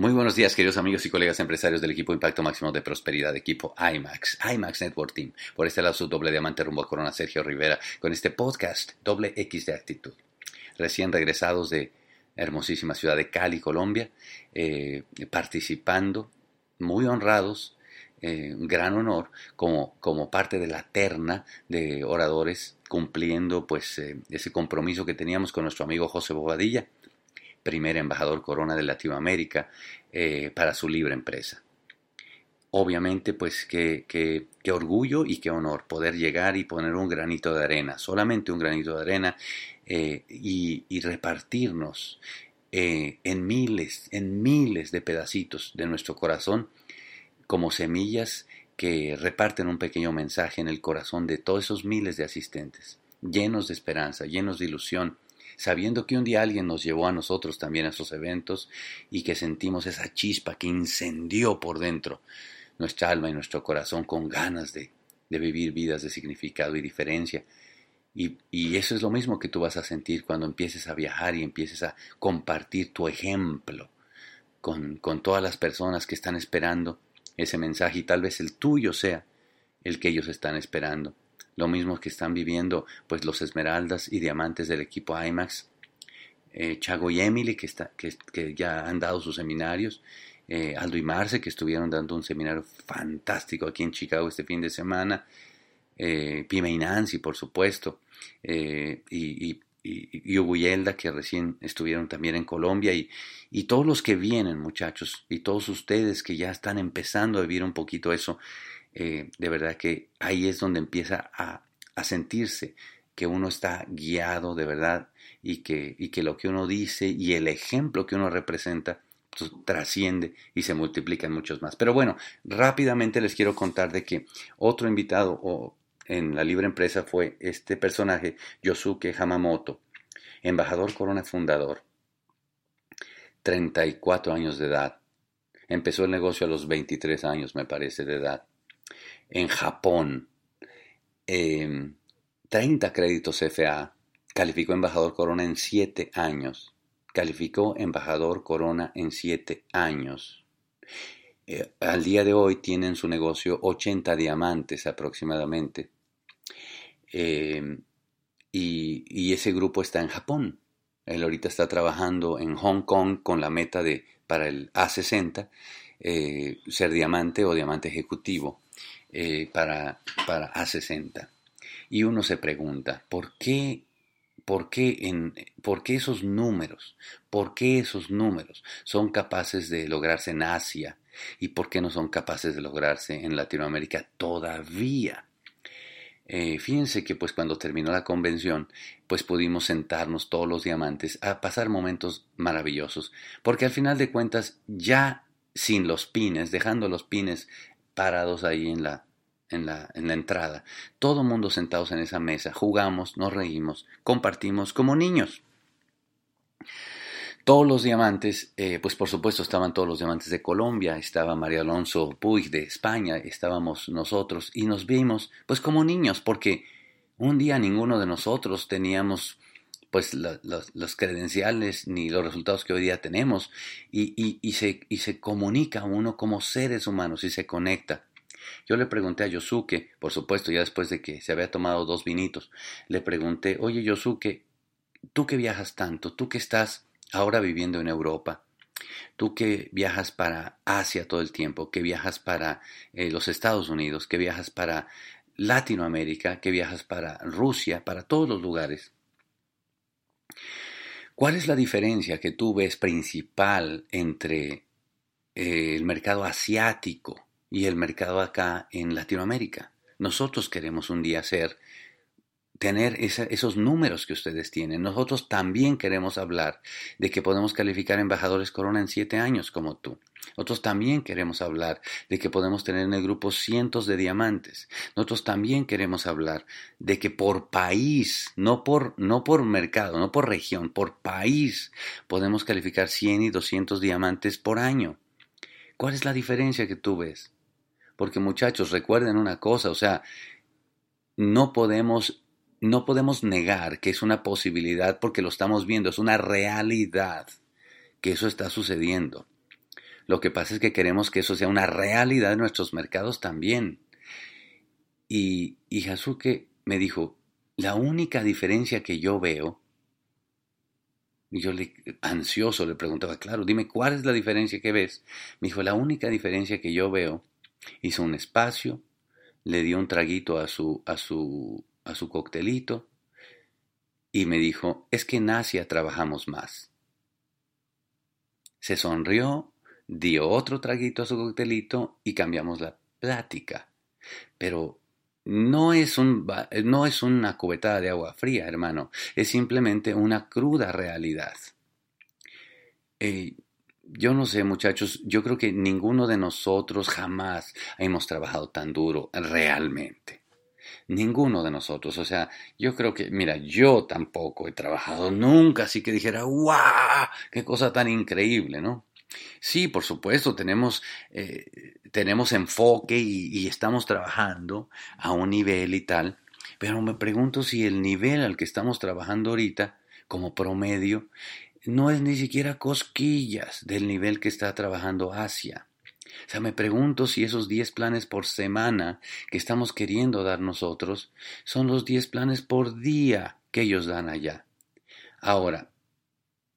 Muy buenos días, queridos amigos y colegas empresarios del equipo Impacto Máximo de Prosperidad, equipo IMAX, IMAX Network Team. Por este lado, su doble diamante rumbo a Corona, Sergio Rivera, con este podcast Doble X de Actitud. Recién regresados de hermosísima ciudad de Cali, Colombia, eh, participando, muy honrados, eh, un gran honor, como, como parte de la terna de oradores, cumpliendo pues eh, ese compromiso que teníamos con nuestro amigo José Bobadilla primer embajador corona de Latinoamérica, eh, para su libre empresa. Obviamente, pues qué, orgullo y qué honor poder llegar y poner un granito de arena, solamente un granito de arena, eh, y, repartirnos eh, en miles, en miles de pedacitos de nuestro corazón como semillas que reparten un pequeño mensaje en el corazón de todos esos miles de asistentes, llenos de esperanza, llenos de ilusión, sabiendo que un día alguien nos llevó a nosotros también a esos eventos y que sentimos esa chispa que incendió por dentro nuestra alma y nuestro corazón con ganas de, vivir vidas de significado y diferencia. Y, eso es lo mismo que tú vas a sentir cuando empieces a viajar y empieces a compartir tu ejemplo con, todas las personas que están esperando ese mensaje y tal vez el tuyo sea el que ellos están esperando lo mismo que están viviendo pues los Esmeraldas y Diamantes del equipo IMAX, eh, Chago y Emily que, está, que, ya han dado sus seminarios, eh, Aldo y Marce que estuvieron dando un seminario fantástico aquí en Chicago este fin de semana, eh, Pime y Nancy por supuesto, y, y, y, Hugo que recién estuvieron también en Colombia. Y, y todos los que vienen muchachos y todos ustedes que ya están empezando a vivir un poquito eso, eh, de verdad que ahí es donde empieza a, sentirse que uno está guiado de verdad y que, y que lo que uno dice y el ejemplo que uno representa pues, trasciende y se multiplica en muchos más. Pero bueno, rápidamente les quiero contar de que otro invitado en la libre empresa fue este personaje, Yosuke Hamamoto, embajador corona fundador, 34 años de edad. Empezó el negocio a los 23 años, me parece, de edad en Japón, 30 em, créditos FA, calificó embajador Corona en 7 años. Calificó embajador Corona en 7 años. Eh, al día de hoy tienen su negocio 80 diamantes aproximadamente. Em, y, ese grupo está en Japón. Él ahorita está trabajando en Hong Kong con la meta de, para el A60, eh, ser diamante o diamante ejecutivo. Eh, para, para A60. Y uno se pregunta, ¿por qué, por, qué en, ¿por qué esos números? ¿Por qué esos números son capaces de lograrse en Asia? ¿Y por qué no son capaces de lograrse en Latinoamérica todavía? Eh, fíjense que pues cuando terminó la convención, pues pudimos sentarnos todos los diamantes a pasar momentos maravillosos, porque al final de cuentas ya sin los pines, dejando los pines parados ahí en la, en la, en la entrada. Todo mundo sentados en esa mesa. Jugamos, nos reímos, compartimos como niños. Todos los diamantes, eh, pues por supuesto estaban todos los diamantes de Colombia, estaba María Alonso Puig de España, estábamos nosotros y nos vimos pues como niños porque un día ninguno de nosotros teníamos pues los credenciales ni los resultados que hoy día tenemos y, y, se, y se comunica uno como seres humanos y se conecta. Yo le pregunté a Yosuke, por supuesto, ya después de que se había tomado dos vinitos, le pregunté, oye Yosuke, tú que viajas tanto, tú que estás ahora viviendo en Europa, tú que viajas para Asia todo el tiempo, que viajas para eh, los Estados Unidos, que viajas para Latinoamérica, que viajas para Rusia, para todos los lugares, ¿Cuál es la diferencia que tú ves principal entre eh, el mercado asiático y el mercado acá en Latinoamérica? Nosotros queremos un día ser tener esos números que ustedes tienen. Nosotros también queremos hablar de que podemos calificar embajadores Corona en siete años como tú. Nosotros también queremos hablar de que podemos tener en el grupo cientos de diamantes. Nosotros también queremos hablar de que por país, no por, no por mercado, no por región, por país, podemos calificar 100 y 200 diamantes por año. ¿Cuál es la diferencia que tú ves? Porque muchachos, recuerden una cosa, o sea, no podemos no podemos negar que es una posibilidad porque lo estamos viendo, es una realidad que eso está sucediendo. Lo que pasa es que queremos que eso sea una realidad en nuestros mercados también. Y, y me dijo, la única diferencia que yo veo, y yo le, ansioso le preguntaba, claro, dime, ¿cuál es la diferencia que ves? Me dijo, la única diferencia que yo veo, hizo un espacio, le dio un traguito a su, a su, a su coctelito, y me dijo, es que en Asia trabajamos más. Se sonrió, dio otro traguito a su coctelito y cambiamos la plática. Pero no es, un, no es una cubetada de agua fría, hermano, es simplemente una cruda realidad. Eh, yo no sé, muchachos, yo creo que ninguno de nosotros jamás hemos trabajado tan duro realmente. Ninguno de nosotros. O sea, yo creo que, mira, yo tampoco he trabajado nunca, así que dijera, ¡guau! ¡Qué cosa tan increíble, ¿no? Sí, por supuesto, tenemos, eh, tenemos enfoque y, estamos trabajando a un nivel y tal, pero me pregunto si el nivel al que estamos trabajando ahorita, como promedio, no es ni siquiera cosquillas del nivel que está trabajando Asia. O sea, me pregunto si esos 10 planes por semana que estamos queriendo dar nosotros son los 10 planes por día que ellos dan allá. Ahora,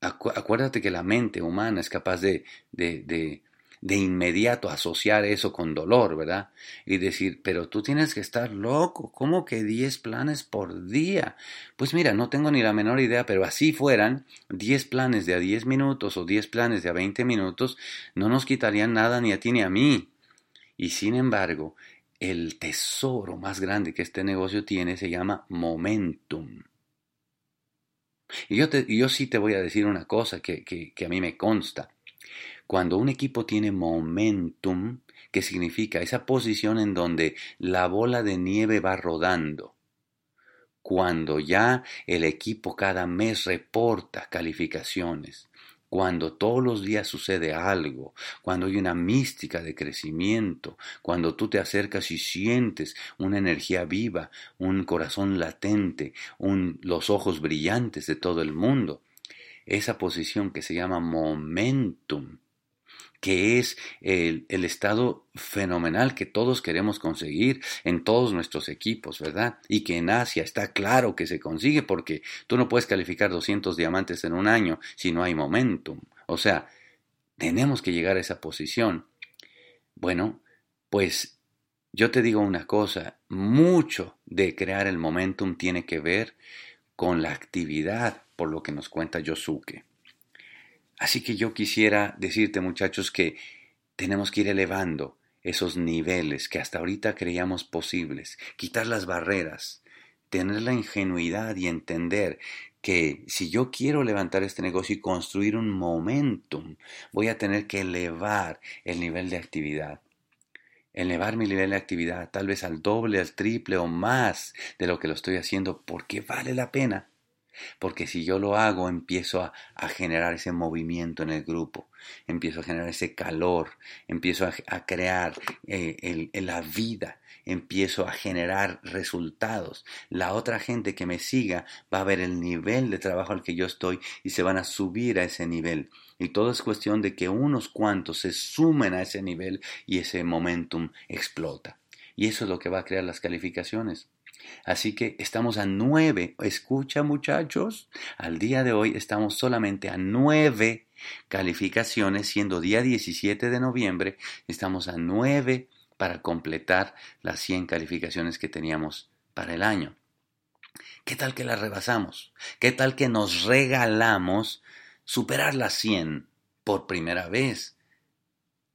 acuérdate que la mente humana es capaz de, de, de, de, inmediato asociar eso con dolor, ¿verdad? Y decir, pero tú tienes que estar loco, ¿cómo que 10 planes por día? Pues mira, no tengo ni la menor idea, pero así fueran 10 planes de a 10 minutos o 10 planes de a 20 minutos, no nos quitarían nada ni a ti ni a mí. Y sin embargo, el tesoro más grande que este negocio tiene se llama momentum. Y yo, yo sí te voy a decir una cosa que, que, a mí me consta. Cuando un equipo tiene momentum, que significa esa posición en donde la bola de nieve va rodando, cuando ya el equipo cada mes reporta calificaciones, cuando todos los días sucede algo, cuando hay una mística de crecimiento, cuando tú te acercas y sientes una energía viva, un corazón latente, los ojos brillantes de todo el mundo, esa posición que se llama momentum, que es el, estado fenomenal que todos queremos conseguir en todos nuestros equipos, ¿verdad? Y que en Asia está claro que se consigue porque tú no puedes calificar 200 diamantes en un año si no hay momentum. O sea, tenemos que llegar a esa posición. Bueno, pues yo te digo una cosa, mucho de crear el momentum tiene que ver con la actividad, por lo que nos cuenta Yosuke. Así que yo quisiera decirte muchachos que tenemos que ir elevando esos niveles que hasta ahorita creíamos posibles, quitar las barreras, tener la ingenuidad y entender que si yo quiero levantar este negocio y construir un momentum, voy a tener que elevar el nivel de actividad. Elevar mi nivel de actividad tal vez al doble, al triple o más de lo que lo estoy haciendo porque vale la pena. Porque si yo lo hago, empiezo a, generar ese movimiento en el grupo, empiezo a generar ese calor, empiezo a, crear eh, la vida, empiezo a generar resultados. La otra gente que me siga va a ver el nivel de trabajo al que yo estoy y se van a subir a ese nivel. Y todo es cuestión de que unos cuantos se sumen a ese nivel y ese momentum explota. Y eso es lo que va a crear las calificaciones. Así que estamos a nueve. Escucha muchachos, al día de hoy estamos solamente a nueve calificaciones, siendo día 17 de noviembre, estamos a nueve para completar las 100 calificaciones que teníamos para el año. ¿Qué tal que las rebasamos? ¿Qué tal que nos regalamos superar las 100 por primera vez?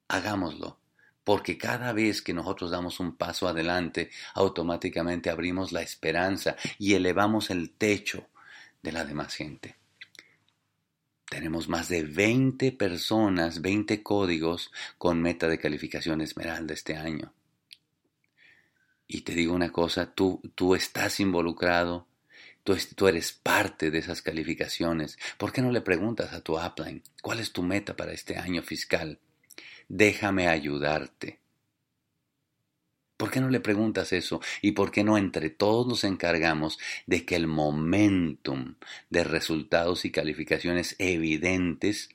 Hagámoslo porque cada vez que nosotros damos un paso adelante, automáticamente abrimos la esperanza y elevamos el techo de la demás gente. Tenemos más de 20 personas, 20 códigos con meta de calificación Esmeralda este año. Y te digo una cosa, tú, tú estás involucrado, tú, tú, eres parte de esas calificaciones. ¿Por qué no le preguntas a tu upline cuál es tu meta para este año fiscal? Déjame ayudarte. ¿Por qué no le preguntas eso? ¿Y por qué no entre todos nos encargamos de que el momentum de resultados y calificaciones evidentes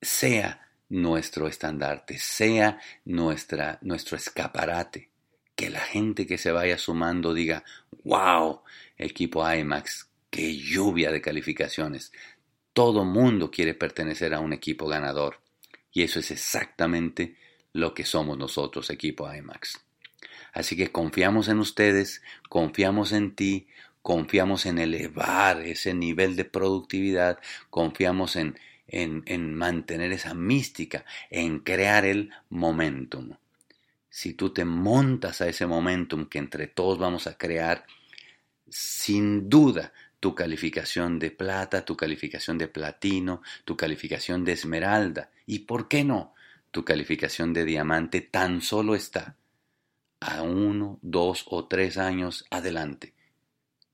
sea nuestro estandarte, sea nuestra, nuestro escaparate. Que la gente que se vaya sumando diga, wow, equipo IMAX, qué lluvia de calificaciones. Todo mundo quiere pertenecer a un equipo ganador. Y eso es exactamente lo que somos nosotros, equipo IMAX. Así que confiamos en ustedes, confiamos en ti, confiamos en elevar ese nivel de productividad, confiamos en, en, en mantener esa mística, en crear el momentum. Si tú te montas a ese momentum que entre todos vamos a crear, sin duda tu calificación de plata, tu calificación de platino, tu calificación de esmeralda y, ¿por qué no? Tu calificación de diamante tan solo está a uno, dos o tres años adelante,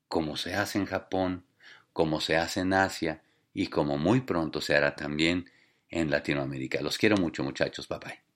como se hace en Japón, como se hace en Asia y como muy pronto se hará también en Latinoamérica. Los quiero mucho muchachos, bye bye.